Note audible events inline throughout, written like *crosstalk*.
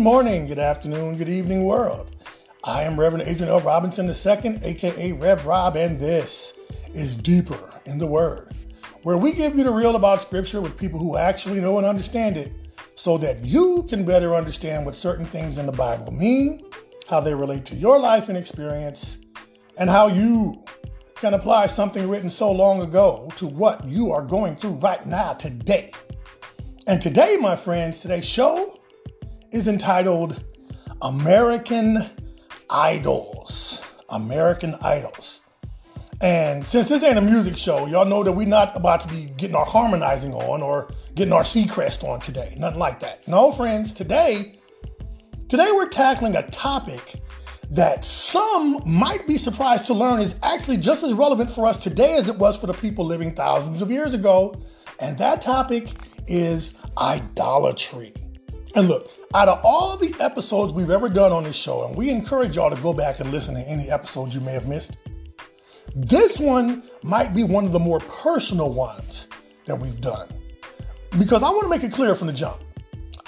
Morning, good afternoon, good evening, world. I am Reverend Adrian L. Robinson II, aka Rev Rob, and this is Deeper in the Word, where we give you the real about Scripture with people who actually know and understand it so that you can better understand what certain things in the Bible mean, how they relate to your life and experience, and how you can apply something written so long ago to what you are going through right now, today. And today, my friends, today's show is entitled American Idols. American Idols. And since this ain't a music show, y'all know that we're not about to be getting our harmonizing on or getting our Seacrest on today. Nothing like that. No, friends, today, today we're tackling a topic that some might be surprised to learn is actually just as relevant for us today as it was for the people living thousands of years ago. And that topic is idolatry. And look, out of all the episodes we've ever done on this show, and we encourage y'all to go back and listen to any episodes you may have missed, this one might be one of the more personal ones that we've done. Because I want to make it clear from the jump.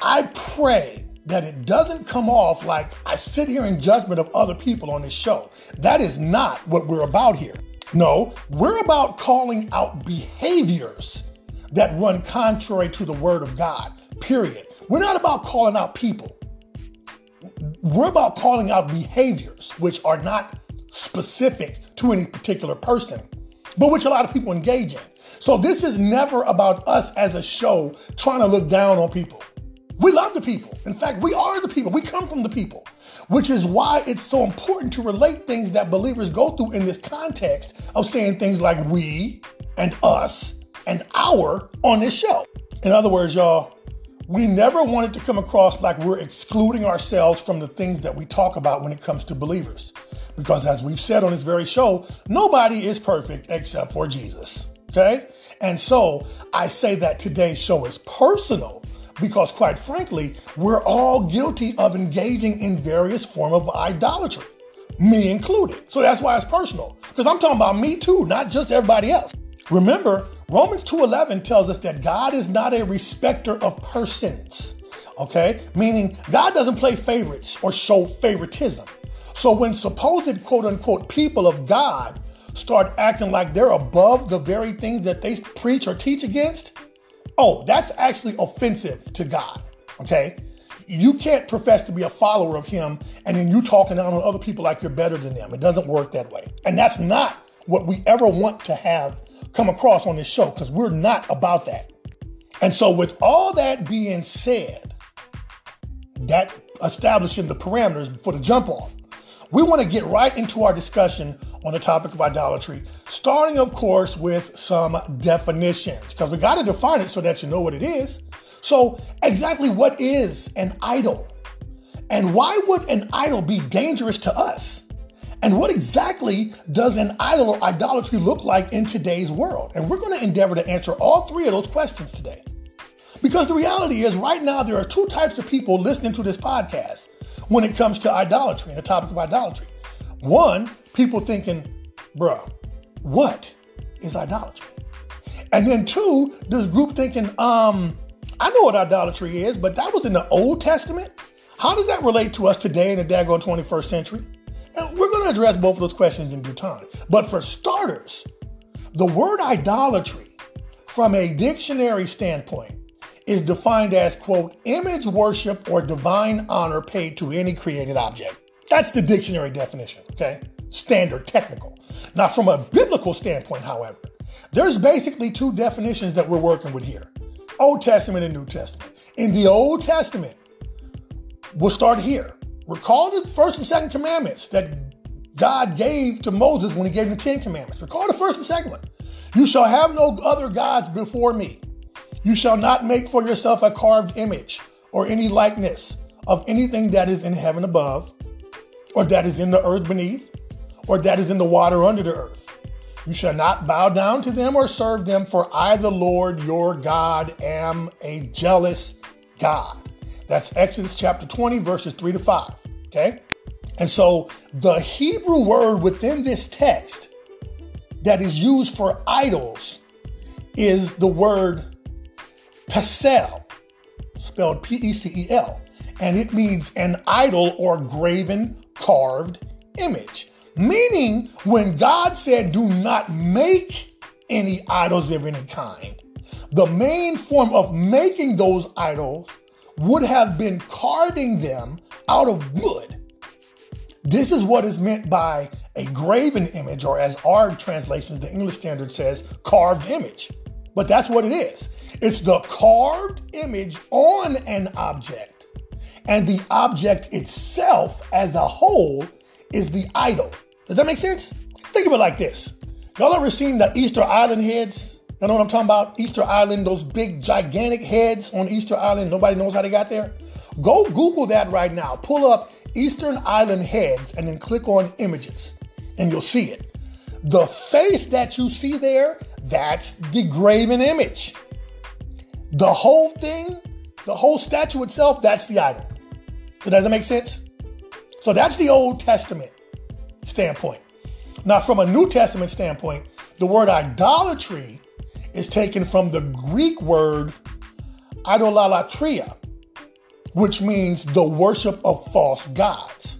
I pray that it doesn't come off like I sit here in judgment of other people on this show. That is not what we're about here. No, we're about calling out behaviors that run contrary to the word of God, period. We're not about calling out people. We're about calling out behaviors which are not specific to any particular person, but which a lot of people engage in. So this is never about us as a show trying to look down on people. We love the people. In fact, we are the people. We come from the people, which is why it's so important to relate things that believers go through in this context of saying things like we and us and our on this show. In other words, y'all, we never want it to come across like we're excluding ourselves from the things that we talk about when it comes to believers. Because as we've said on this very show, nobody is perfect except for Jesus. Okay? And so I say that today's show is personal because quite frankly, we're all guilty of engaging in various form of idolatry, me included. So that's why it's personal because I'm talking about me too, not just everybody else. Remember, Romans 2:11 tells us that God is not a respecter of persons. Okay? Meaning God doesn't play favorites or show favoritism. So when supposed quote unquote people of God start acting like they're above the very things that they preach or teach against, oh, that's actually offensive to God. Okay? You can't profess to be a follower of him and then you talking down on other people like you're better than them. It doesn't work that way. And that's not what we ever want to have come across on this show because we're not about that. And so, with all that being said, that establishing the parameters for the jump off, we want to get right into our discussion on the topic of idolatry, starting, of course, with some definitions because we got to define it so that you know what it is. So, exactly what is an idol? And why would an idol be dangerous to us? And what exactly does an idol idolatry look like in today's world? And we're going to endeavor to answer all three of those questions today. Because the reality is, right now, there are two types of people listening to this podcast when it comes to idolatry and the topic of idolatry. One, people thinking, bruh, what is idolatry? And then two, this group thinking, um, I know what idolatry is, but that was in the Old Testament. How does that relate to us today in the daggone 21st century? And we're going to address both of those questions in due time. But for starters, the word idolatry, from a dictionary standpoint, is defined as, quote, image worship or divine honor paid to any created object. That's the dictionary definition, okay? Standard technical. Now, from a biblical standpoint, however, there's basically two definitions that we're working with here Old Testament and New Testament. In the Old Testament, we'll start here. Recall the first and second commandments that God gave to Moses when he gave him the Ten Commandments. Recall the first and second one. You shall have no other gods before me. You shall not make for yourself a carved image or any likeness of anything that is in heaven above, or that is in the earth beneath, or that is in the water under the earth. You shall not bow down to them or serve them, for I, the Lord your God, am a jealous God. That's Exodus chapter 20, verses 3 to 5. Okay? And so the Hebrew word within this text that is used for idols is the word pesel, spelled P E C E L. and it means an idol or graven, carved image. Meaning, when God said, do not make any idols of any kind, the main form of making those idols would have been carving them out of wood. This is what is meant by a graven image, or as our translations, the English Standard says, carved image. But that's what it is. It's the carved image on an object, and the object itself as a whole is the idol. Does that make sense? Think of it like this. Y'all ever seen the Easter Island heads? You know what I'm talking about? Easter Island, those big gigantic heads on Easter Island. Nobody knows how they got there. Go Google that right now. Pull up Eastern Island heads and then click on images and you'll see it. The face that you see there, that's the graven image. The whole thing, the whole statue itself, that's the idol. So does that make sense? So that's the Old Testament standpoint. Now, from a New Testament standpoint, the word idolatry is taken from the Greek word idolatria, which means the worship of false gods.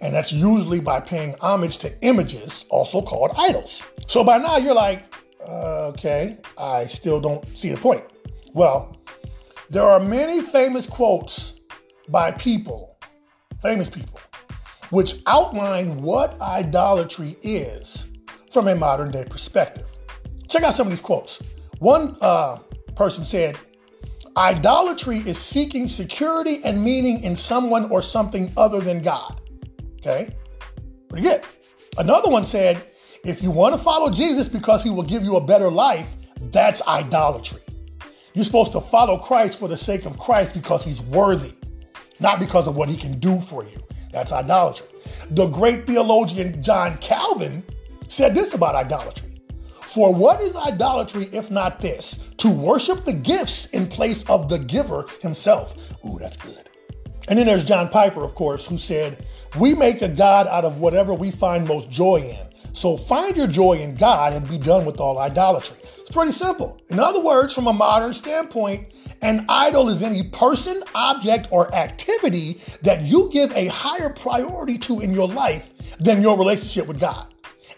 And that's usually by paying homage to images, also called idols. So by now you're like, uh, okay, I still don't see the point. Well, there are many famous quotes by people, famous people, which outline what idolatry is from a modern day perspective. Check out some of these quotes. One uh, person said, Idolatry is seeking security and meaning in someone or something other than God. Okay, pretty good. Another one said, if you want to follow Jesus because he will give you a better life, that's idolatry. You're supposed to follow Christ for the sake of Christ because he's worthy, not because of what he can do for you. That's idolatry. The great theologian John Calvin said this about idolatry. For what is idolatry if not this? To worship the gifts in place of the giver himself. Ooh, that's good. And then there's John Piper, of course, who said, We make a God out of whatever we find most joy in. So find your joy in God and be done with all idolatry. It's pretty simple. In other words, from a modern standpoint, an idol is any person, object, or activity that you give a higher priority to in your life than your relationship with God.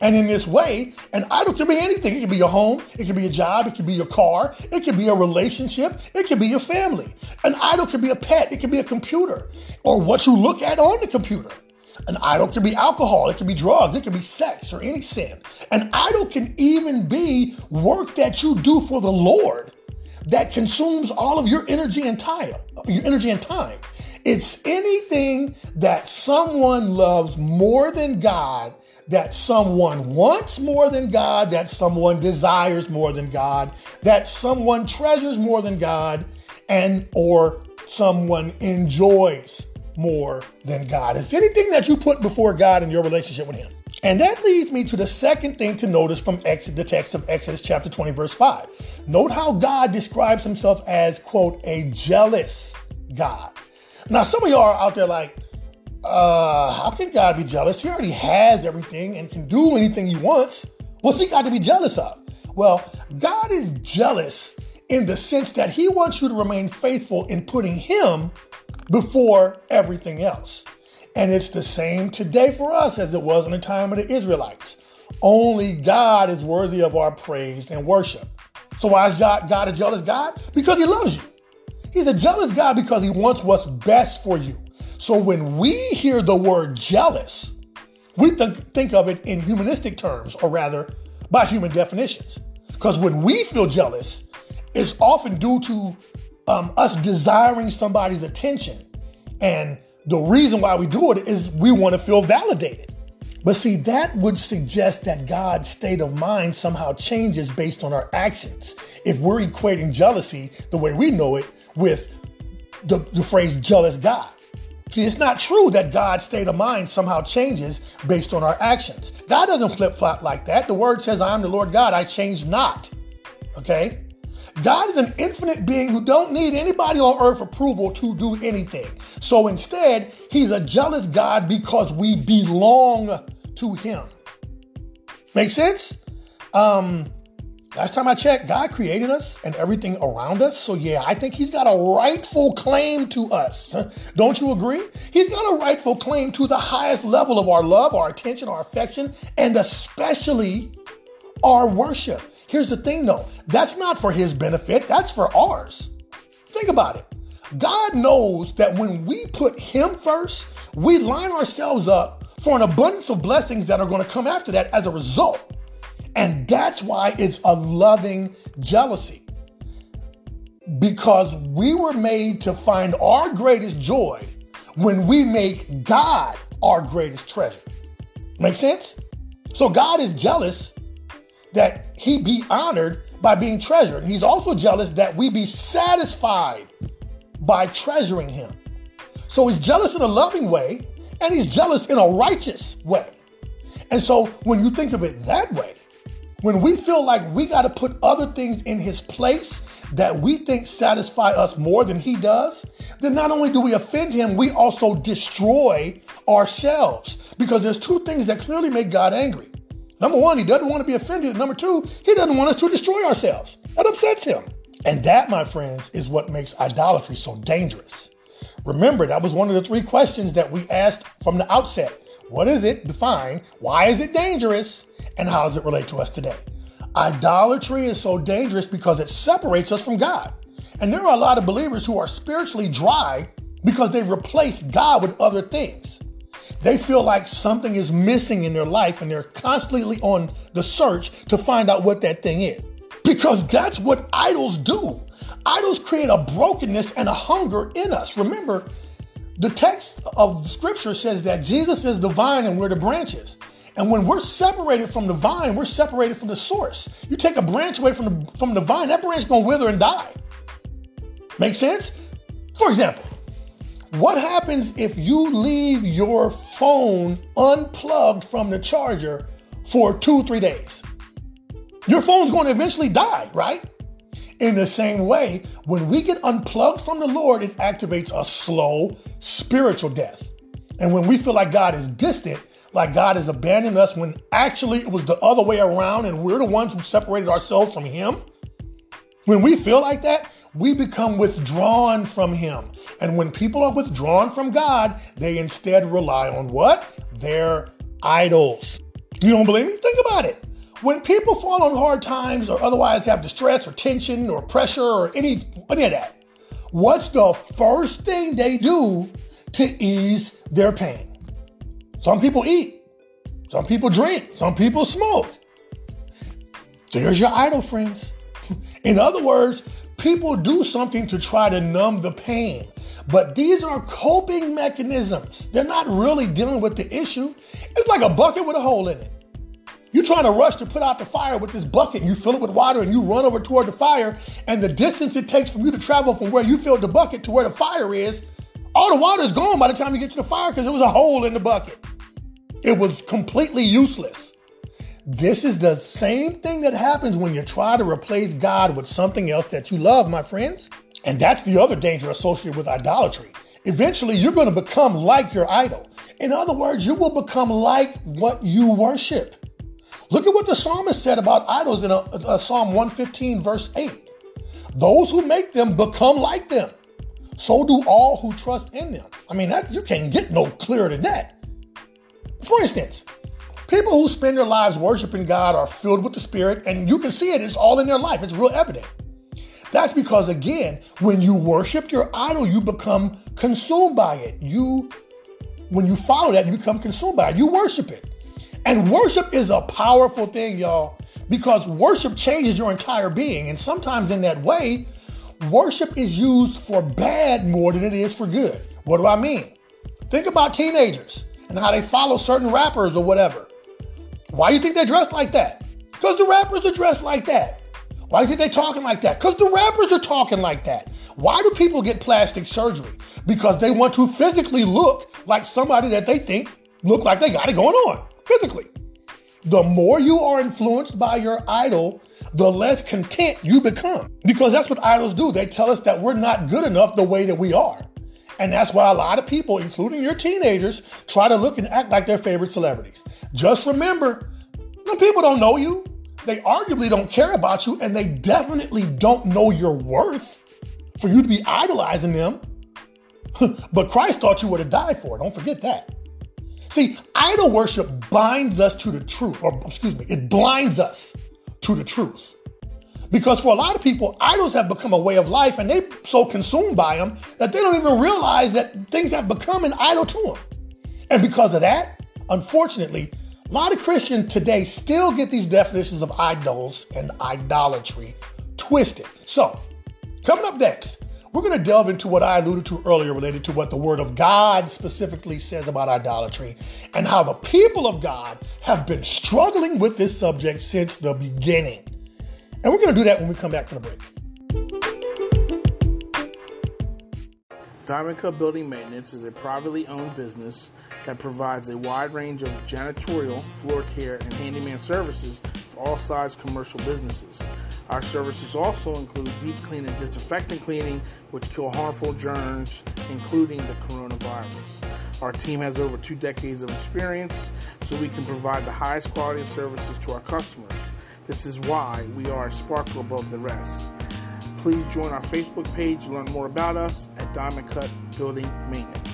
And in this way, an idol can be anything. It can be your home, it can be a job, it can be your car, it can be a relationship, it can be your family. An idol can be a pet, it can be a computer, or what you look at on the computer. An idol can be alcohol, it can be drugs, it can be sex or any sin. An idol can even be work that you do for the Lord that consumes all of your energy and time, your energy and time. It's anything that someone loves more than God, that someone wants more than God, that someone desires more than God, that someone treasures more than God, and or someone enjoys more than God. It's anything that you put before God in your relationship with Him. And that leads me to the second thing to notice from Exodus, the text of Exodus chapter 20, verse 5. Note how God describes himself as, quote, a jealous God. Now, some of y'all are out there like, uh, how can God be jealous? He already has everything and can do anything he wants. What's he got to be jealous of? Well, God is jealous in the sense that he wants you to remain faithful in putting him before everything else. And it's the same today for us as it was in the time of the Israelites. Only God is worthy of our praise and worship. So why is God a jealous God? Because he loves you. He's a jealous God because he wants what's best for you. So when we hear the word jealous, we th- think of it in humanistic terms, or rather by human definitions. Because when we feel jealous, it's often due to um, us desiring somebody's attention. And the reason why we do it is we want to feel validated. But see, that would suggest that God's state of mind somehow changes based on our actions. If we're equating jealousy the way we know it with the, the phrase jealous God. See, it's not true that God's state of mind somehow changes based on our actions. God doesn't flip flop like that. The word says, I am the Lord God, I change not. Okay? God is an infinite being who don't need anybody on earth approval to do anything. So instead, he's a jealous God because we belong to him. Make sense? Um, Last time I checked, God created us and everything around us. So, yeah, I think He's got a rightful claim to us. *laughs* Don't you agree? He's got a rightful claim to the highest level of our love, our attention, our affection, and especially our worship. Here's the thing though that's not for His benefit, that's for ours. Think about it. God knows that when we put Him first, we line ourselves up for an abundance of blessings that are going to come after that as a result. And that's why it's a loving jealousy. Because we were made to find our greatest joy when we make God our greatest treasure. Make sense? So God is jealous that he be honored by being treasured. And He's also jealous that we be satisfied by treasuring him. So he's jealous in a loving way, and he's jealous in a righteous way. And so when you think of it that way, when we feel like we got to put other things in his place that we think satisfy us more than he does, then not only do we offend him, we also destroy ourselves. Because there's two things that clearly make God angry. Number one, he doesn't want to be offended. Number two, he doesn't want us to destroy ourselves. That upsets him. And that, my friends, is what makes idolatry so dangerous. Remember, that was one of the three questions that we asked from the outset. What is it? Define. Why is it dangerous? And how does it relate to us today? Idolatry is so dangerous because it separates us from God. And there are a lot of believers who are spiritually dry because they replace God with other things. They feel like something is missing in their life and they're constantly on the search to find out what that thing is. Because that's what idols do. Idols create a brokenness and a hunger in us. Remember, the text of scripture says that Jesus is the vine and we're the branches. And when we're separated from the vine, we're separated from the source. You take a branch away from the from the vine, that branch is gonna wither and die. Make sense? For example, what happens if you leave your phone unplugged from the charger for two, three days? Your phone's going to eventually die, right? In the same way, when we get unplugged from the Lord, it activates a slow spiritual death. And when we feel like God is distant, like God has abandoned us, when actually it was the other way around and we're the ones who separated ourselves from Him, when we feel like that, we become withdrawn from Him. And when people are withdrawn from God, they instead rely on what? Their idols. You don't believe me? Think about it. When people fall on hard times or otherwise have distress or tension or pressure or any, any of that, what's the first thing they do to ease their pain? Some people eat, some people drink, some people smoke. There's your idol, friends. *laughs* In other words, people do something to try to numb the pain. But these are coping mechanisms. They're not really dealing with the issue. It's like a bucket with a hole in it. You're trying to rush to put out the fire with this bucket and you fill it with water and you run over toward the fire. And the distance it takes from you to travel from where you filled the bucket to where the fire is, all the water is gone by the time you get to the fire because there was a hole in the bucket. It was completely useless. This is the same thing that happens when you try to replace God with something else that you love, my friends. And that's the other danger associated with idolatry. Eventually, you're going to become like your idol. In other words, you will become like what you worship. Look at what the psalmist said about idols in a, a Psalm 115, verse 8. Those who make them become like them. So do all who trust in them. I mean, that you can't get no clearer than that. For instance, People who spend their lives worshiping God are filled with the Spirit, and you can see it, it's all in their life, it's real evident. That's because, again, when you worship your idol, you become consumed by it. You, when you follow that, you become consumed by it. You worship it. And worship is a powerful thing, y'all, because worship changes your entire being. And sometimes in that way, worship is used for bad more than it is for good. What do I mean? Think about teenagers and how they follow certain rappers or whatever. Why do you think they dress like that? Because the rappers are dressed like that. Why do you think they talking like that? Because the rappers are talking like that. Why do people get plastic surgery? Because they want to physically look like somebody that they think look like they got it going on physically. The more you are influenced by your idol, the less content you become. Because that's what idols do. They tell us that we're not good enough the way that we are. And that's why a lot of people, including your teenagers, try to look and act like their favorite celebrities. Just remember, people don't know you. they arguably don't care about you and they definitely don't know your worth for you to be idolizing them. *laughs* but Christ thought you were to die for. Don't forget that. See, idol worship binds us to the truth, or excuse me, it blinds us to the truth. Because for a lot of people, idols have become a way of life and they're so consumed by them that they don't even realize that things have become an idol to them. And because of that, unfortunately, a lot of Christians today still get these definitions of idols and idolatry twisted. So, coming up next, we're going to delve into what I alluded to earlier related to what the Word of God specifically says about idolatry and how the people of God have been struggling with this subject since the beginning. And we're going to do that when we come back from the break. Diamond Cut Building Maintenance is a privately owned business that provides a wide range of janitorial, floor care, and handyman services all size commercial businesses. Our services also include deep clean and disinfectant cleaning, which kill harmful germs, including the coronavirus. Our team has over two decades of experience, so we can provide the highest quality of services to our customers. This is why we are a sparkle above the rest. Please join our Facebook page to learn more about us at Diamond Cut Building Maintenance.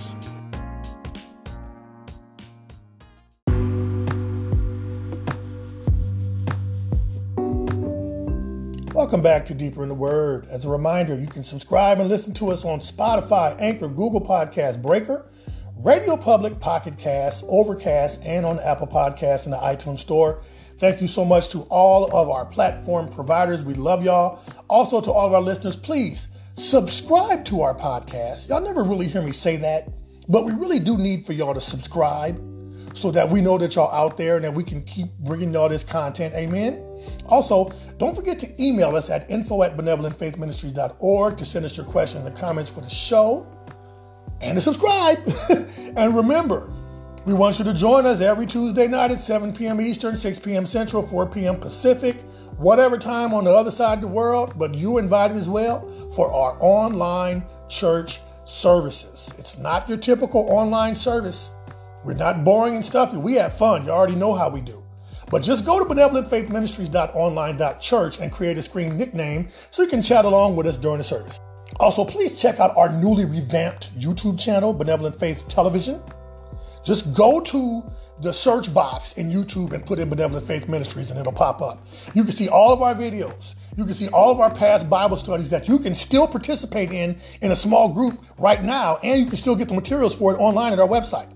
Welcome back to Deeper in the Word. As a reminder, you can subscribe and listen to us on Spotify, Anchor, Google Podcast, Breaker, Radio Public, Pocket Cast, Overcast, and on Apple Podcasts in the iTunes Store. Thank you so much to all of our platform providers. We love y'all. Also, to all of our listeners, please subscribe to our podcast. Y'all never really hear me say that, but we really do need for y'all to subscribe so that we know that y'all out there and that we can keep bringing y'all this content. Amen. Also, don't forget to email us at info at benevolentfaithministries.org to send us your questions and comments for the show and to subscribe. *laughs* and remember, we want you to join us every Tuesday night at 7 p.m. Eastern, 6 p.m. Central, 4 p.m. Pacific, whatever time on the other side of the world, but you're invited as well for our online church services. It's not your typical online service. We're not boring and stuffy. We have fun. You already know how we do. But just go to benevolentfaithministries.online.church and create a screen nickname so you can chat along with us during the service. Also, please check out our newly revamped YouTube channel, Benevolent Faith Television. Just go to the search box in YouTube and put in Benevolent Faith Ministries and it'll pop up. You can see all of our videos. You can see all of our past Bible studies that you can still participate in in a small group right now, and you can still get the materials for it online at our website.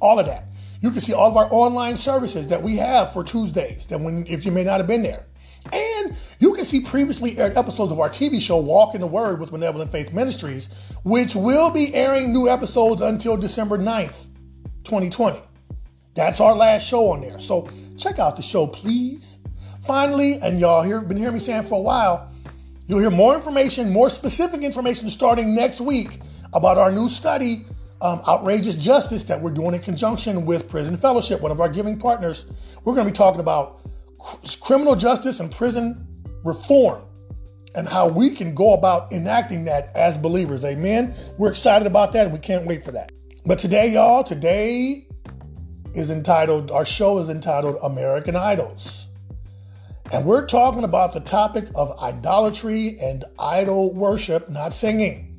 All of that. You can see all of our online services that we have for Tuesdays, that when if you may not have been there. And you can see previously aired episodes of our TV show, Walk in the Word with Benevolent Faith Ministries, which will be airing new episodes until December 9th, 2020. That's our last show on there. So check out the show, please. Finally, and y'all here been hearing me saying for a while, you'll hear more information, more specific information starting next week about our new study um, outrageous justice that we're doing in conjunction with Prison Fellowship, one of our giving partners. We're going to be talking about criminal justice and prison reform and how we can go about enacting that as believers. Amen. We're excited about that and we can't wait for that. But today, y'all, today is entitled, our show is entitled American Idols. And we're talking about the topic of idolatry and idol worship, not singing.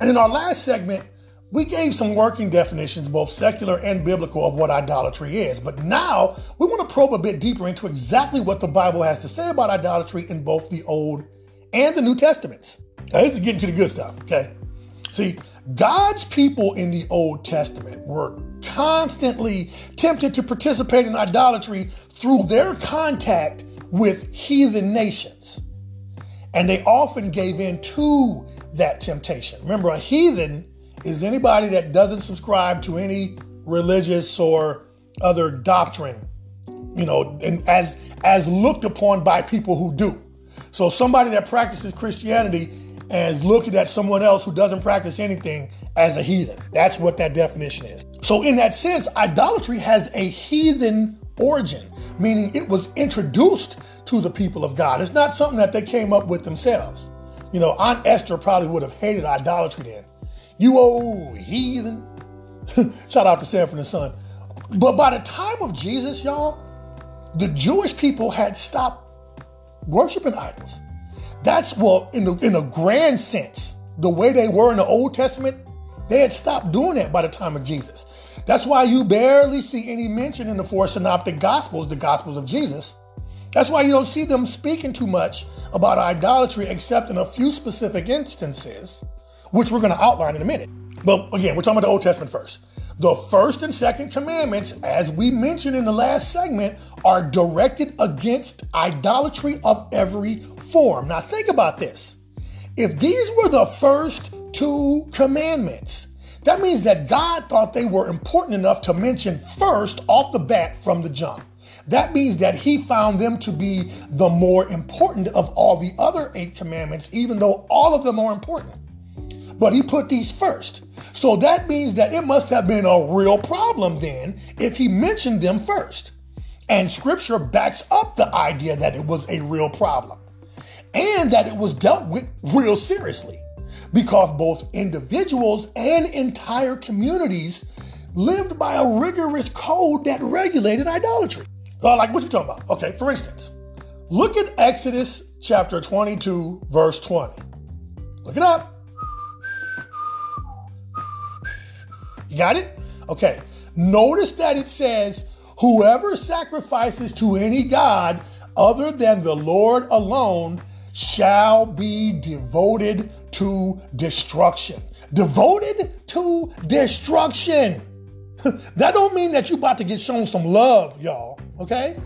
And in our last segment, we gave some working definitions, both secular and biblical, of what idolatry is. But now we want to probe a bit deeper into exactly what the Bible has to say about idolatry in both the Old and the New Testaments. Now, this is getting to the good stuff, okay? See, God's people in the Old Testament were constantly tempted to participate in idolatry through their contact with heathen nations. And they often gave in to that temptation. Remember, a heathen is anybody that doesn't subscribe to any religious or other doctrine, you know, and as as looked upon by people who do. So somebody that practices Christianity and is looking at someone else who doesn't practice anything as a heathen. That's what that definition is. So in that sense, idolatry has a heathen origin, meaning it was introduced to the people of God. It's not something that they came up with themselves. You know, Aunt Esther probably would have hated idolatry then. You old heathen. *laughs* Shout out to Sanford and Son. But by the time of Jesus, y'all, the Jewish people had stopped worshiping idols. That's what, in the in a grand sense, the way they were in the Old Testament, they had stopped doing that by the time of Jesus. That's why you barely see any mention in the four synoptic gospels, the gospels of Jesus. That's why you don't see them speaking too much about idolatry except in a few specific instances, which we're going to outline in a minute. But again, we're talking about the Old Testament first. The first and second commandments, as we mentioned in the last segment, are directed against idolatry of every form. Now, think about this. If these were the first two commandments, that means that God thought they were important enough to mention first off the bat from the jump. That means that he found them to be the more important of all the other eight commandments, even though all of them are important but he put these first. So that means that it must have been a real problem then if he mentioned them first. And scripture backs up the idea that it was a real problem and that it was dealt with real seriously because both individuals and entire communities lived by a rigorous code that regulated idolatry. Uh, like what you talking about? Okay, for instance, look at Exodus chapter 22, verse 20. Look it up. You got it? Okay. Notice that it says, whoever sacrifices to any God other than the Lord alone shall be devoted to destruction. Devoted to destruction. *laughs* that don't mean that you about to get shown some love, y'all. Okay?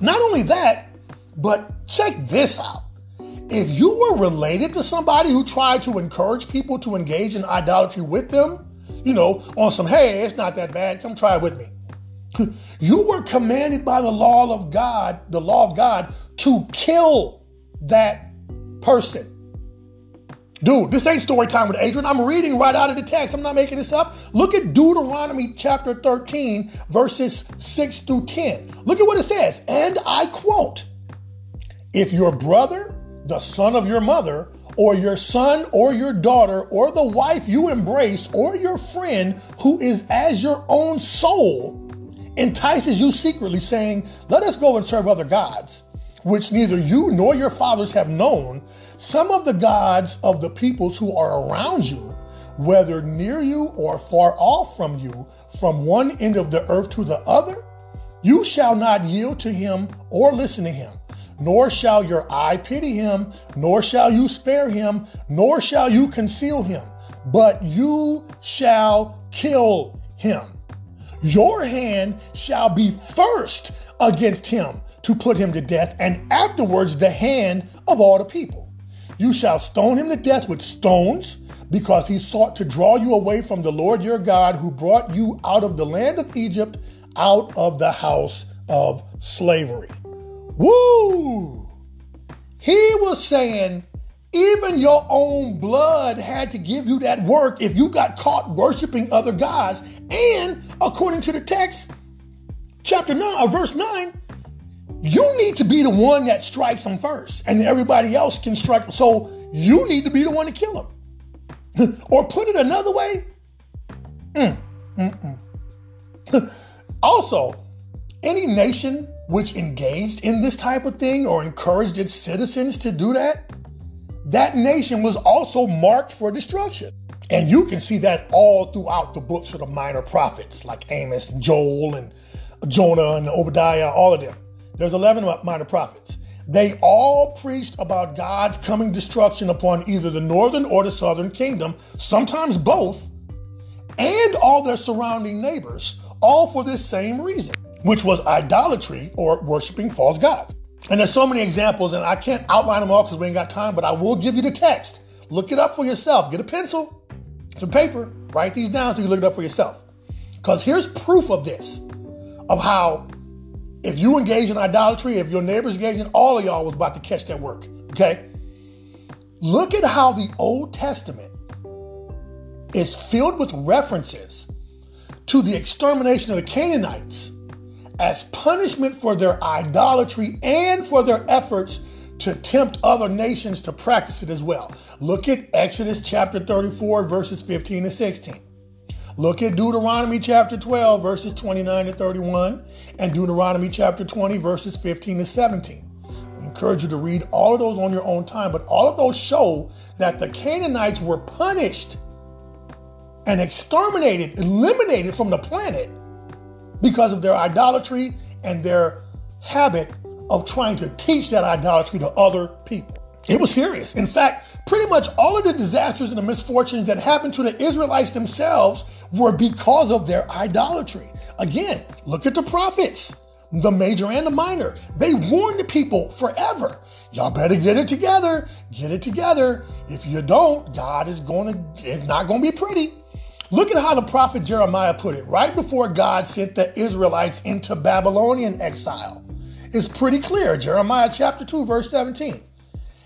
Not only that, but check this out. If you were related to somebody who tried to encourage people to engage in idolatry with them, you know, on some, hey, it's not that bad. Come try it with me. *laughs* you were commanded by the law of God, the law of God, to kill that person. Dude, this ain't story time with Adrian. I'm reading right out of the text. I'm not making this up. Look at Deuteronomy chapter 13, verses 6 through 10. Look at what it says. And I quote If your brother, the son of your mother, or your son or your daughter or the wife you embrace or your friend who is as your own soul entices you secretly, saying, Let us go and serve other gods, which neither you nor your fathers have known, some of the gods of the peoples who are around you, whether near you or far off from you, from one end of the earth to the other, you shall not yield to him or listen to him nor shall your eye pity him, nor shall you spare him, nor shall you conceal him, but you shall kill him. Your hand shall be first against him to put him to death, and afterwards the hand of all the people. You shall stone him to death with stones, because he sought to draw you away from the Lord your God, who brought you out of the land of Egypt, out of the house of slavery. Woo! He was saying, even your own blood had to give you that work if you got caught worshiping other gods. And according to the text, chapter 9, or uh, verse 9, you need to be the one that strikes them first, and everybody else can strike. So you need to be the one to kill them. *laughs* or put it another way, mm, mm, mm. *laughs* also, any nation which engaged in this type of thing or encouraged its citizens to do that, that nation was also marked for destruction. And you can see that all throughout the books of the minor prophets, like Amos and Joel and Jonah and Obadiah, all of them. There's 11 minor prophets. They all preached about God's coming destruction upon either the northern or the southern kingdom, sometimes both, and all their surrounding neighbors, all for this same reason which was idolatry or worshiping false gods. And there's so many examples, and I can't outline them all because we ain't got time, but I will give you the text. Look it up for yourself. Get a pencil, some paper, write these down so you look it up for yourself. Because here's proof of this, of how if you engage in idolatry, if your neighbor's engaging, all of y'all was about to catch that work. Okay? Look at how the Old Testament is filled with references to the extermination of the Canaanites as punishment for their idolatry and for their efforts to tempt other nations to practice it as well. Look at Exodus chapter 34, verses 15 and 16. Look at Deuteronomy chapter 12, verses 29 to 31, and Deuteronomy chapter 20, verses 15 to 17. I encourage you to read all of those on your own time, but all of those show that the Canaanites were punished and exterminated, eliminated from the planet because of their idolatry and their habit of trying to teach that idolatry to other people. It was serious. In fact, pretty much all of the disasters and the misfortunes that happened to the Israelites themselves were because of their idolatry. Again, look at the prophets, the major and the minor. They warned the people forever. Y'all better get it together. Get it together. If you don't, God is going to, it's not going to be pretty. Look at how the prophet Jeremiah put it right before God sent the Israelites into Babylonian exile. It's pretty clear. Jeremiah chapter 2, verse 17.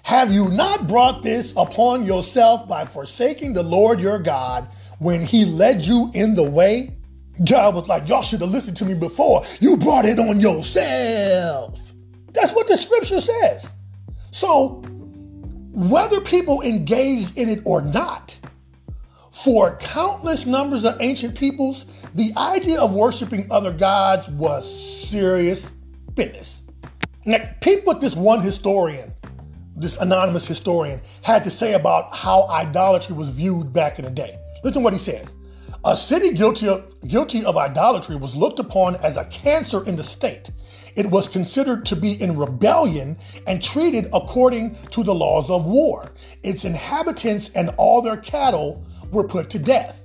Have you not brought this upon yourself by forsaking the Lord your God when he led you in the way? God was like, Y'all should have listened to me before. You brought it on yourself. That's what the scripture says. So, whether people engaged in it or not, for countless numbers of ancient peoples, the idea of worshiping other gods was serious business. Now, peep what this one historian this anonymous historian had to say about how idolatry was viewed back in the day. Listen to what he says. A city guilty of, guilty of idolatry was looked upon as a cancer in the state. It was considered to be in rebellion and treated according to the laws of war. Its inhabitants and all their cattle were put to death.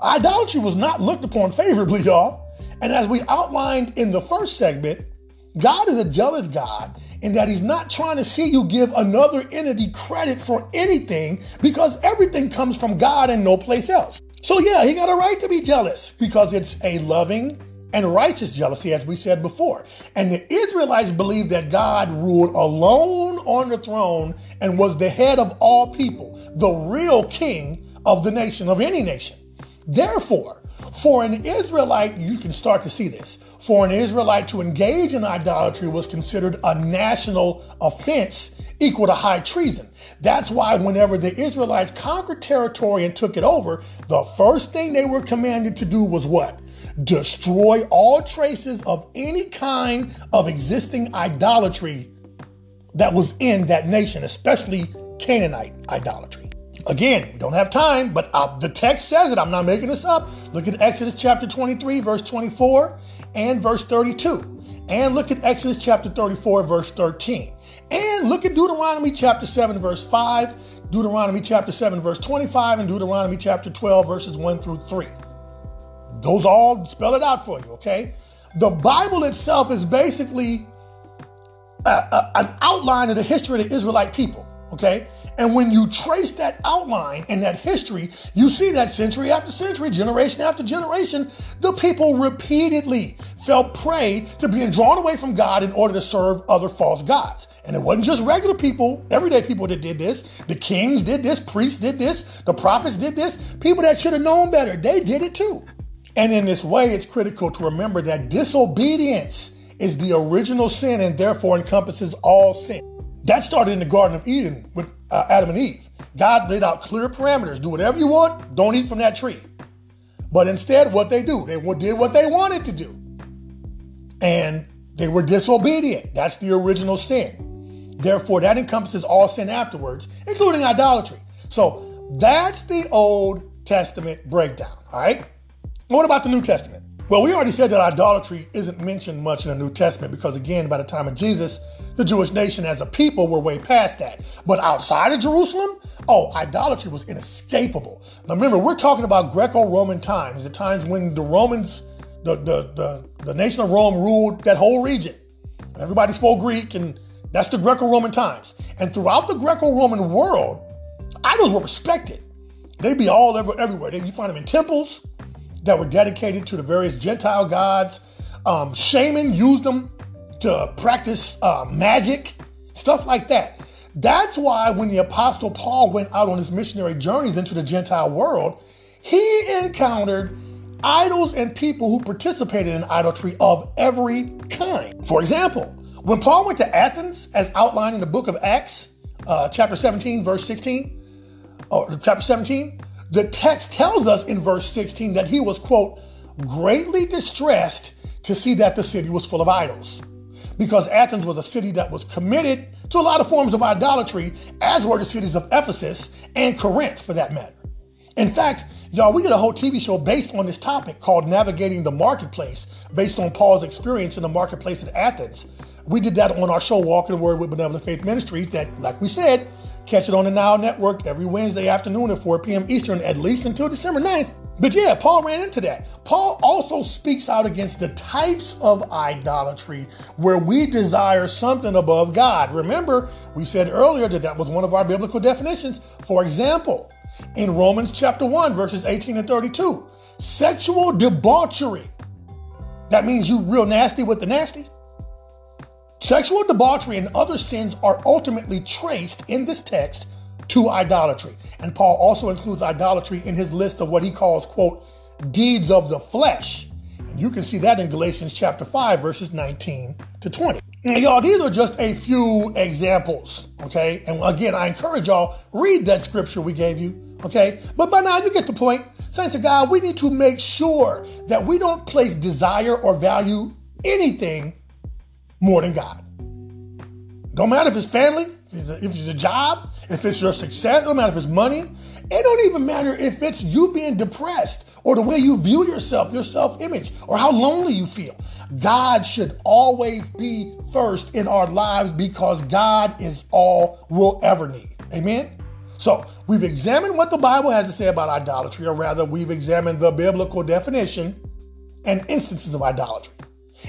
Idolatry was not looked upon favorably, y'all. And as we outlined in the first segment, God is a jealous God in that He's not trying to see you give another entity credit for anything because everything comes from God and no place else. So, yeah, He got a right to be jealous because it's a loving and righteous jealousy, as we said before. And the Israelites believed that God ruled alone on the throne and was the head of all people, the real king of the nation, of any nation. Therefore, for an Israelite, you can start to see this. For an Israelite to engage in idolatry was considered a national offense equal to high treason. That's why whenever the Israelites conquered territory and took it over, the first thing they were commanded to do was what? Destroy all traces of any kind of existing idolatry that was in that nation, especially Canaanite idolatry. Again, we don't have time, but uh, the text says it. I'm not making this up. Look at Exodus chapter 23, verse 24 and verse 32. And look at Exodus chapter 34, verse 13. And look at Deuteronomy chapter 7, verse 5, Deuteronomy chapter 7, verse 25, and Deuteronomy chapter 12, verses 1 through 3. Those all spell it out for you, okay? The Bible itself is basically a, a, an outline of the history of the Israelite people. Okay? And when you trace that outline and that history, you see that century after century, generation after generation, the people repeatedly fell prey to being drawn away from God in order to serve other false gods. And it wasn't just regular people, everyday people that did this. The kings did this, priests did this, the prophets did this. People that should have known better, they did it too. And in this way, it's critical to remember that disobedience is the original sin and therefore encompasses all sin. That started in the Garden of Eden with uh, Adam and Eve. God laid out clear parameters. Do whatever you want, don't eat from that tree. But instead, what they do, they did what they wanted to do. And they were disobedient. That's the original sin. Therefore, that encompasses all sin afterwards, including idolatry. So that's the Old Testament breakdown. All right. What about the New Testament? Well, we already said that idolatry isn't mentioned much in the New Testament because, again, by the time of Jesus, the Jewish nation as a people were way past that. But outside of Jerusalem, oh, idolatry was inescapable. Now remember, we're talking about Greco-Roman times, the times when the Romans, the, the, the, the nation of Rome ruled that whole region. And everybody spoke Greek, and that's the Greco-Roman times. And throughout the Greco-Roman world, idols were respected. They'd be all over everywhere. You find them in temples, that were dedicated to the various Gentile gods. Um, shaman used them to practice uh, magic, stuff like that. That's why when the Apostle Paul went out on his missionary journeys into the Gentile world, he encountered idols and people who participated in idolatry of every kind. For example, when Paul went to Athens, as outlined in the book of Acts, uh, chapter 17, verse 16, or chapter 17, The text tells us in verse 16 that he was, quote, greatly distressed to see that the city was full of idols. Because Athens was a city that was committed to a lot of forms of idolatry, as were the cities of Ephesus and Corinth for that matter. In fact, y'all, we did a whole TV show based on this topic called Navigating the Marketplace, based on Paul's experience in the marketplace at Athens. We did that on our show, Walking the Word with Benevolent Faith Ministries, that, like we said, catch it on the Now Network every Wednesday afternoon at 4 p.m. Eastern, at least until December 9th. But yeah, Paul ran into that. Paul also speaks out against the types of idolatry where we desire something above God. Remember, we said earlier that that was one of our biblical definitions. For example, in Romans chapter 1, verses 18 and 32. Sexual debauchery. That means you real nasty with the nasty. Sexual debauchery and other sins are ultimately traced in this text to idolatry. And Paul also includes idolatry in his list of what he calls, quote, deeds of the flesh. And you can see that in Galatians chapter 5, verses 19 to 20. And y'all, these are just a few examples, okay? And again, I encourage y'all, read that scripture we gave you Okay? But by now you get the point. Saints of God, we need to make sure that we don't place desire or value anything more than God. Don't matter if it's family, if it's, a, if it's a job, if it's your success, don't matter if it's money. It don't even matter if it's you being depressed or the way you view yourself, your self image, or how lonely you feel. God should always be first in our lives because God is all we'll ever need. Amen? So we've examined what the Bible has to say about idolatry, or rather, we've examined the biblical definition and instances of idolatry.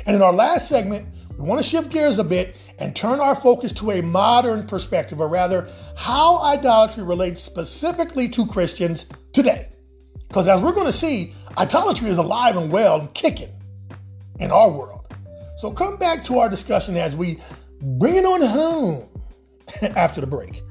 And in our last segment, we want to shift gears a bit and turn our focus to a modern perspective, or rather, how idolatry relates specifically to Christians today. Because as we're going to see, idolatry is alive and well and kicking in our world. So come back to our discussion as we bring it on home *laughs* after the break.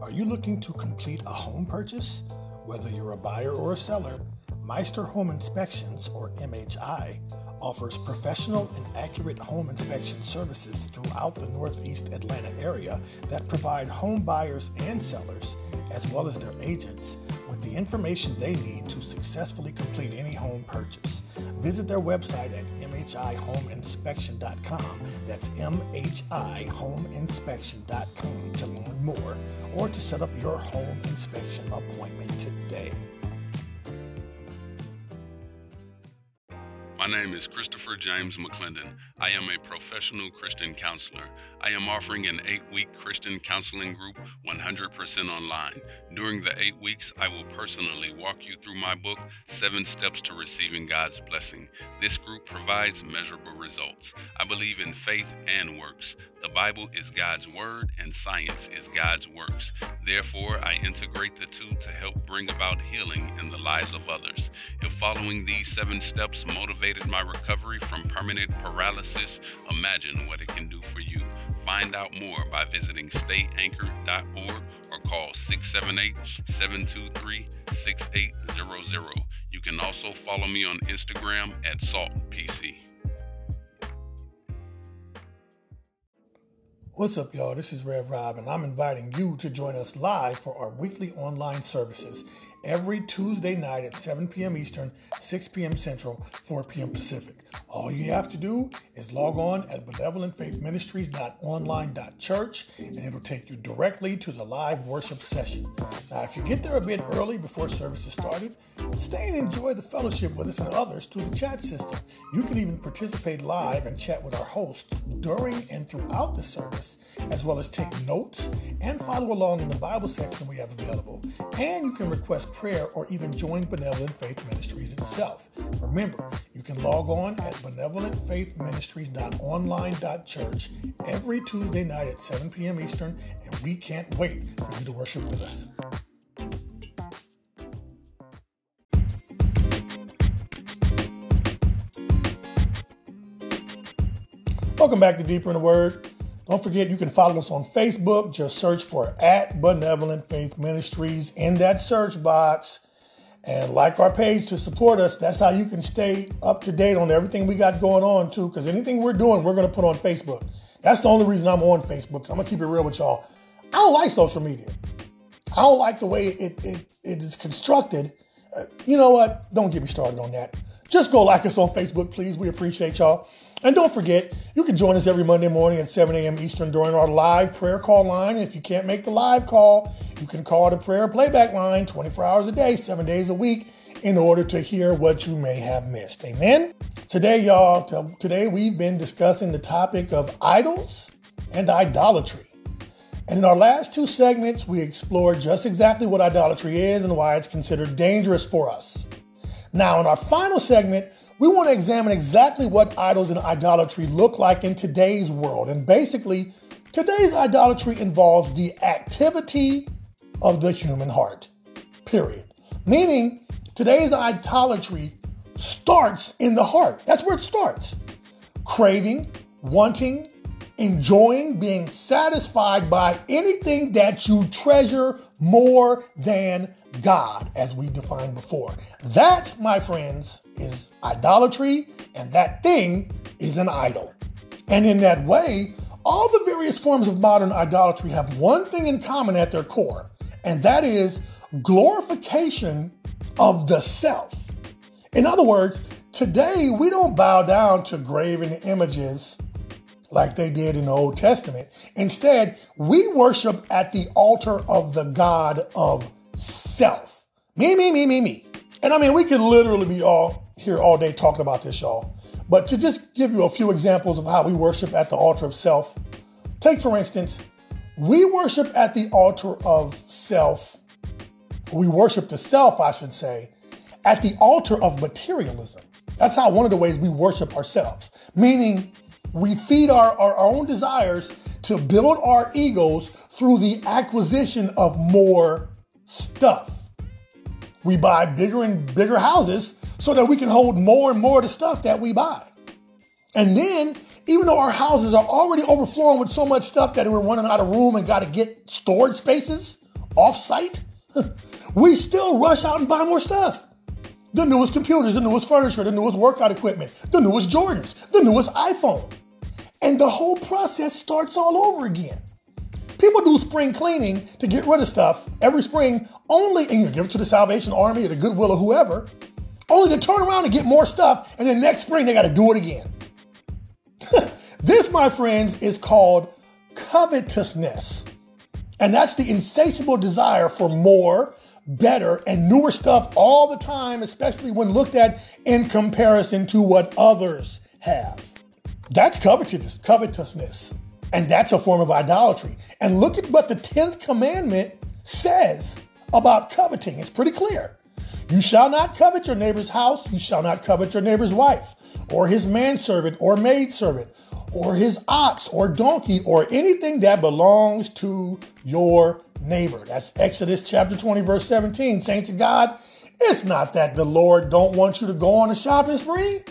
Are you looking to complete a home purchase? Whether you're a buyer or a seller, Meister Home Inspections, or MHI, offers professional and accurate home inspection services throughout the Northeast Atlanta area that provide home buyers and sellers, as well as their agents, with the information they need to successfully complete any home purchase. Visit their website at mhihomeinspection.com. That's mhihomeinspection.com to learn more or to set up your home inspection appointment today. Name is Christopher James McClendon. I am a professional Christian counselor. I am offering an eight week Christian counseling group 100% online. During the eight weeks, I will personally walk you through my book, Seven Steps to Receiving God's Blessing. This group provides measurable results. I believe in faith and works. The Bible is God's Word and science is God's works. Therefore, I integrate the two to help bring about healing in the lives of others. If following these seven steps motivated my recovery from permanent paralysis, imagine what it can do for you. Find out more by visiting stateanchor.org or call 678 723 6800. You can also follow me on Instagram at SaltPC. What's up, y'all? This is Rev Rob, and I'm inviting you to join us live for our weekly online services every Tuesday night at 7 p.m. Eastern, 6 p.m. Central, 4 p.m. Pacific. All you have to do is log on at benevolentfaithministries.online.church and it'll take you directly to the live worship session. Now, if you get there a bit early before service is started, stay and enjoy the fellowship with us and others through the chat system. You can even participate live and chat with our hosts during and throughout the service, as well as take notes and follow along in the Bible section we have available. And you can request prayer, or even join Benevolent Faith Ministries itself. Remember, you can log on at benevolentfaithministries.online.church every Tuesday night at 7 p.m. Eastern, and we can't wait for you to worship with us. Welcome back to Deeper in the Word. Don't forget, you can follow us on Facebook. Just search for at Benevolent Faith Ministries in that search box and like our page to support us. That's how you can stay up to date on everything we got going on, too, because anything we're doing, we're going to put on Facebook. That's the only reason I'm on Facebook. I'm going to keep it real with y'all. I don't like social media. I don't like the way it, it, it is constructed. Uh, you know what? Don't get me started on that. Just go like us on Facebook, please. We appreciate y'all. And don't forget, you can join us every Monday morning at 7 a.m. Eastern during our live prayer call line. If you can't make the live call, you can call the prayer playback line 24 hours a day, seven days a week, in order to hear what you may have missed. Amen. Today, y'all, today we've been discussing the topic of idols and idolatry. And in our last two segments, we explored just exactly what idolatry is and why it's considered dangerous for us. Now, in our final segment, we want to examine exactly what idols and idolatry look like in today's world. And basically, today's idolatry involves the activity of the human heart, period. Meaning, today's idolatry starts in the heart. That's where it starts. Craving, wanting, enjoying being satisfied by anything that you treasure more than God, as we defined before. That, my friends, is idolatry, and that thing is an idol. And in that way, all the various forms of modern idolatry have one thing in common at their core, and that is glorification of the self. In other words, today we don't bow down to graven images like they did in the Old Testament. Instead, we worship at the altar of the God of self. Me, me, me, me, me. And I mean, we could literally be all here all day talking about this, y'all. But to just give you a few examples of how we worship at the altar of self, take for instance, we worship at the altar of self. We worship the self, I should say, at the altar of materialism. That's how one of the ways we worship ourselves, meaning we feed our, our, our own desires to build our egos through the acquisition of more stuff. We buy bigger and bigger houses so that we can hold more and more of the stuff that we buy. And then, even though our houses are already overflowing with so much stuff that we're running out of room and got to get storage spaces off site, *laughs* we still rush out and buy more stuff the newest computers, the newest furniture, the newest workout equipment, the newest Jordans, the newest iPhone. And the whole process starts all over again. People do spring cleaning to get rid of stuff every spring, only, and you give it to the Salvation Army or the Goodwill or whoever, only to turn around and get more stuff, and then next spring they got to do it again. *laughs* this, my friends, is called covetousness. And that's the insatiable desire for more, better, and newer stuff all the time, especially when looked at in comparison to what others have. That's covetousness, covetousness. And that's a form of idolatry. And look at what the 10th commandment says about coveting. It's pretty clear. You shall not covet your neighbor's house. You shall not covet your neighbor's wife, or his manservant, or maidservant, or his ox, or donkey, or anything that belongs to your neighbor. That's Exodus chapter 20, verse 17. Saints of God, it's not that the Lord don't want you to go on a shopping spree.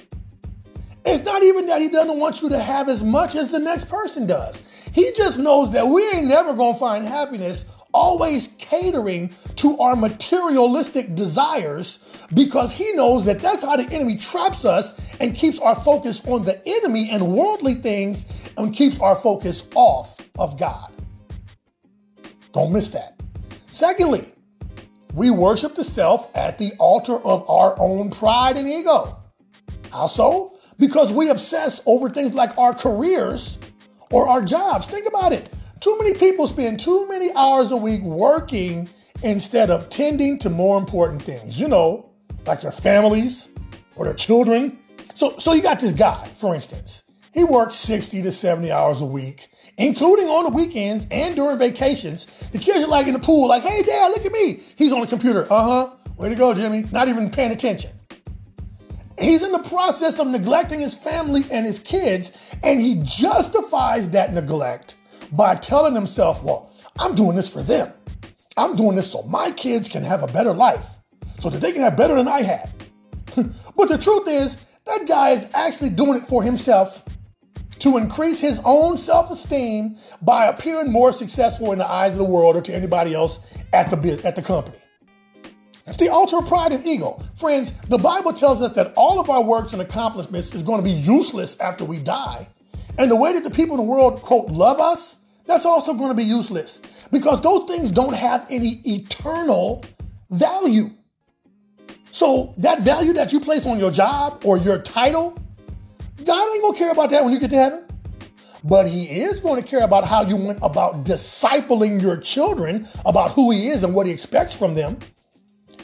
It's not even that he doesn't want you to have as much as the next person does. He just knows that we ain't never to find happiness always catering to our materialistic desires because he knows that that's how the enemy traps us and keeps our focus on the enemy and worldly things and keeps our focus off of God. Don't miss that. Secondly, we worship the self at the altar of our own pride and ego. How so? Because we obsess over things like our careers or our jobs. Think about it. Too many people spend too many hours a week working instead of tending to more important things, you know, like their families or their children. So, so you got this guy, for instance. He works 60 to 70 hours a week including on the weekends and during vacations. The kids are like in the pool, like, hey, dad, look at me. He's on the computer. Uh huh. Way to go, Jimmy. Not even paying attention. He's in the process of neglecting his family and his kids, and he justifies that neglect by telling himself, well, I'm doing this for them. I'm doing this so my kids can have a better life, so that they can have better than I had. *laughs* but the truth is, that guy is actually doing it for himself to increase his own self esteem by appearing more successful in the eyes of the world or to anybody else at the, at the company. It's the altar of pride and ego. Friends, the Bible tells us that all of our works and accomplishments is going to be useless after we die. And the way that the people in the world, quote, love us, that's also going to be useless because those things don't have any eternal value. So that value that you place on your job or your title, God ain't going to care about that when you get to heaven. But he is going to care about how you went about discipling your children about who he is and what he expects from them.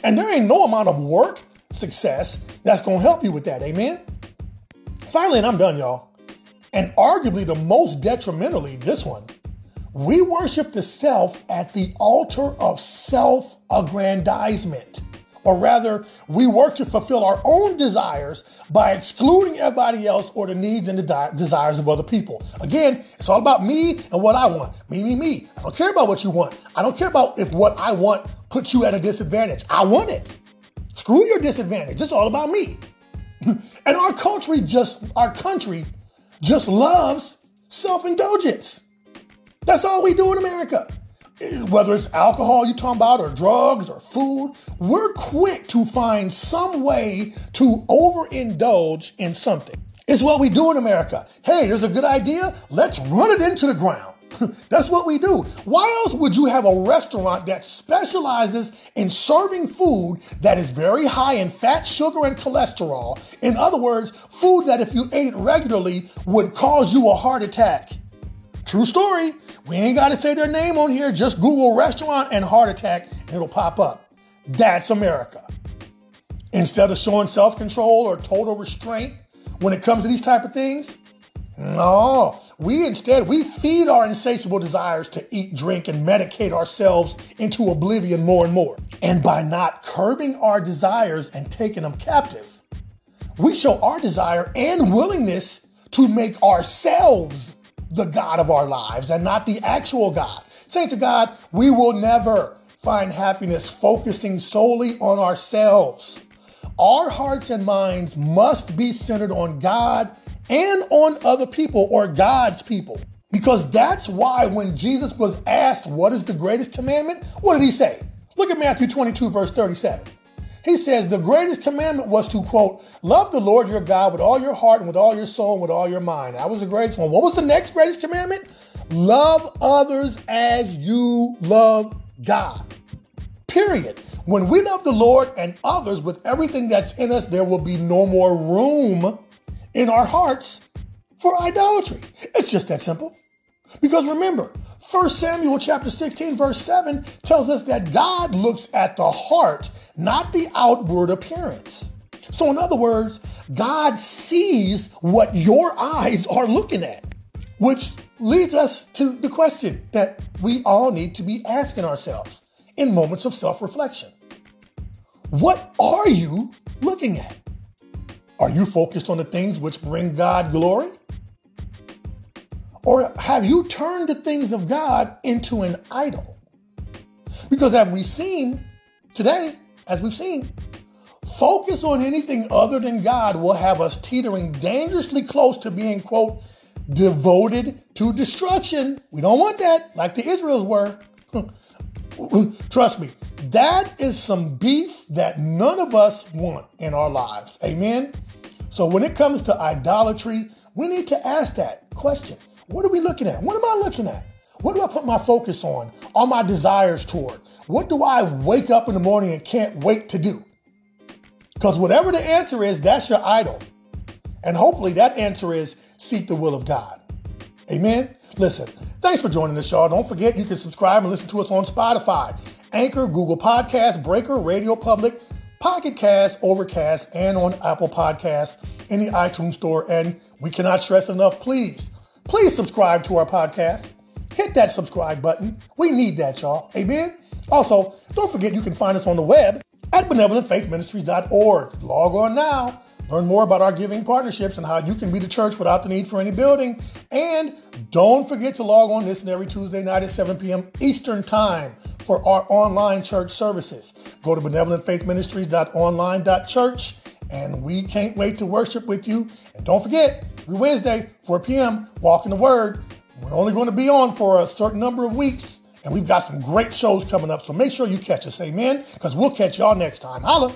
And there ain't no amount of work success that's going to help you with that. Amen. Finally, and I'm done, y'all. And arguably the most detrimentally, this one, we worship the self at the altar of self aggrandizement. Or rather, we work to fulfill our own desires by excluding everybody else or the needs and the di- desires of other people. Again, it's all about me and what I want. Me, me, me. I don't care about what you want. I don't care about if what I want puts you at a disadvantage. I want it. Screw your disadvantage. It's all about me. *laughs* and our country just our country just loves self-indulgence. That's all we do in America. Whether it's alcohol you're talking about, or drugs, or food, we're quick to find some way to overindulge in something. It's what we do in America. Hey, there's a good idea. Let's run it into the ground. *laughs* That's what we do. Why else would you have a restaurant that specializes in serving food that is very high in fat, sugar, and cholesterol? In other words, food that if you ate it regularly would cause you a heart attack. True story. We ain't got to say their name on here. Just Google restaurant and heart attack and it'll pop up. That's America. Instead of showing self control or total restraint when it comes to these type of things, no. We instead we feed our insatiable desires to eat, drink, and medicate ourselves into oblivion more and more. And by not curbing our desires and taking them captive, we show our desire and willingness to make ourselves the God of our lives and not the actual God. Saints of God, we will never find happiness focusing solely on ourselves. Our hearts and minds must be centered on God and on other people or God's people. Because that's why when Jesus was asked, What is the greatest commandment? What did he say? Look at Matthew 22, verse 37. He says the greatest commandment was to quote, love the Lord your God with all your heart and with all your soul and with all your mind. That was the greatest one. What was the next greatest commandment? Love others as you love God. Period. When we love the Lord and others with everything that's in us, there will be no more room in our hearts for idolatry. It's just that simple. Because remember, 1 Samuel chapter 16 verse 7 tells us that God looks at the heart, not the outward appearance. So in other words, God sees what your eyes are looking at, which leads us to the question that we all need to be asking ourselves in moments of self-reflection. What are you looking at? Are you focused on the things which bring God glory? Or have you turned the things of God into an idol? Because as we've seen today, as we've seen, focus on anything other than God will have us teetering dangerously close to being, quote, devoted to destruction. We don't want that, like the Israels were. *laughs* Trust me, that is some beef that none of us want in our lives. Amen? So when it comes to idolatry, we need to ask that question what are we looking at? What am I looking at? What do I put my focus on? All my desires toward? What do I wake up in the morning and can't wait to do? Because whatever the answer is, that's your idol. And hopefully that answer is seek the will of God. Amen. Listen, thanks for joining us, y'all. Don't forget you can subscribe and listen to us on Spotify, Anchor, Google Podcasts, Breaker, Radio Public, Pocket Cast, Overcast, and on Apple Podcasts in the iTunes Store. And we cannot stress enough, please please subscribe to our podcast. Hit that subscribe button. We need that, y'all. Amen. Also, don't forget you can find us on the web at benevolentfaithministries.org. Log on now. Learn more about our giving partnerships and how you can be the church without the need for any building. And don't forget to log on this and every Tuesday night at 7 p.m. Eastern Time for our online church services. Go to benevolentfaithministries.online.church and we can't wait to worship with you. And don't forget, every Wednesday, 4 p.m., Walking the Word. We're only going to be on for a certain number of weeks, and we've got some great shows coming up. So make sure you catch us, amen, because we'll catch y'all next time. Holla.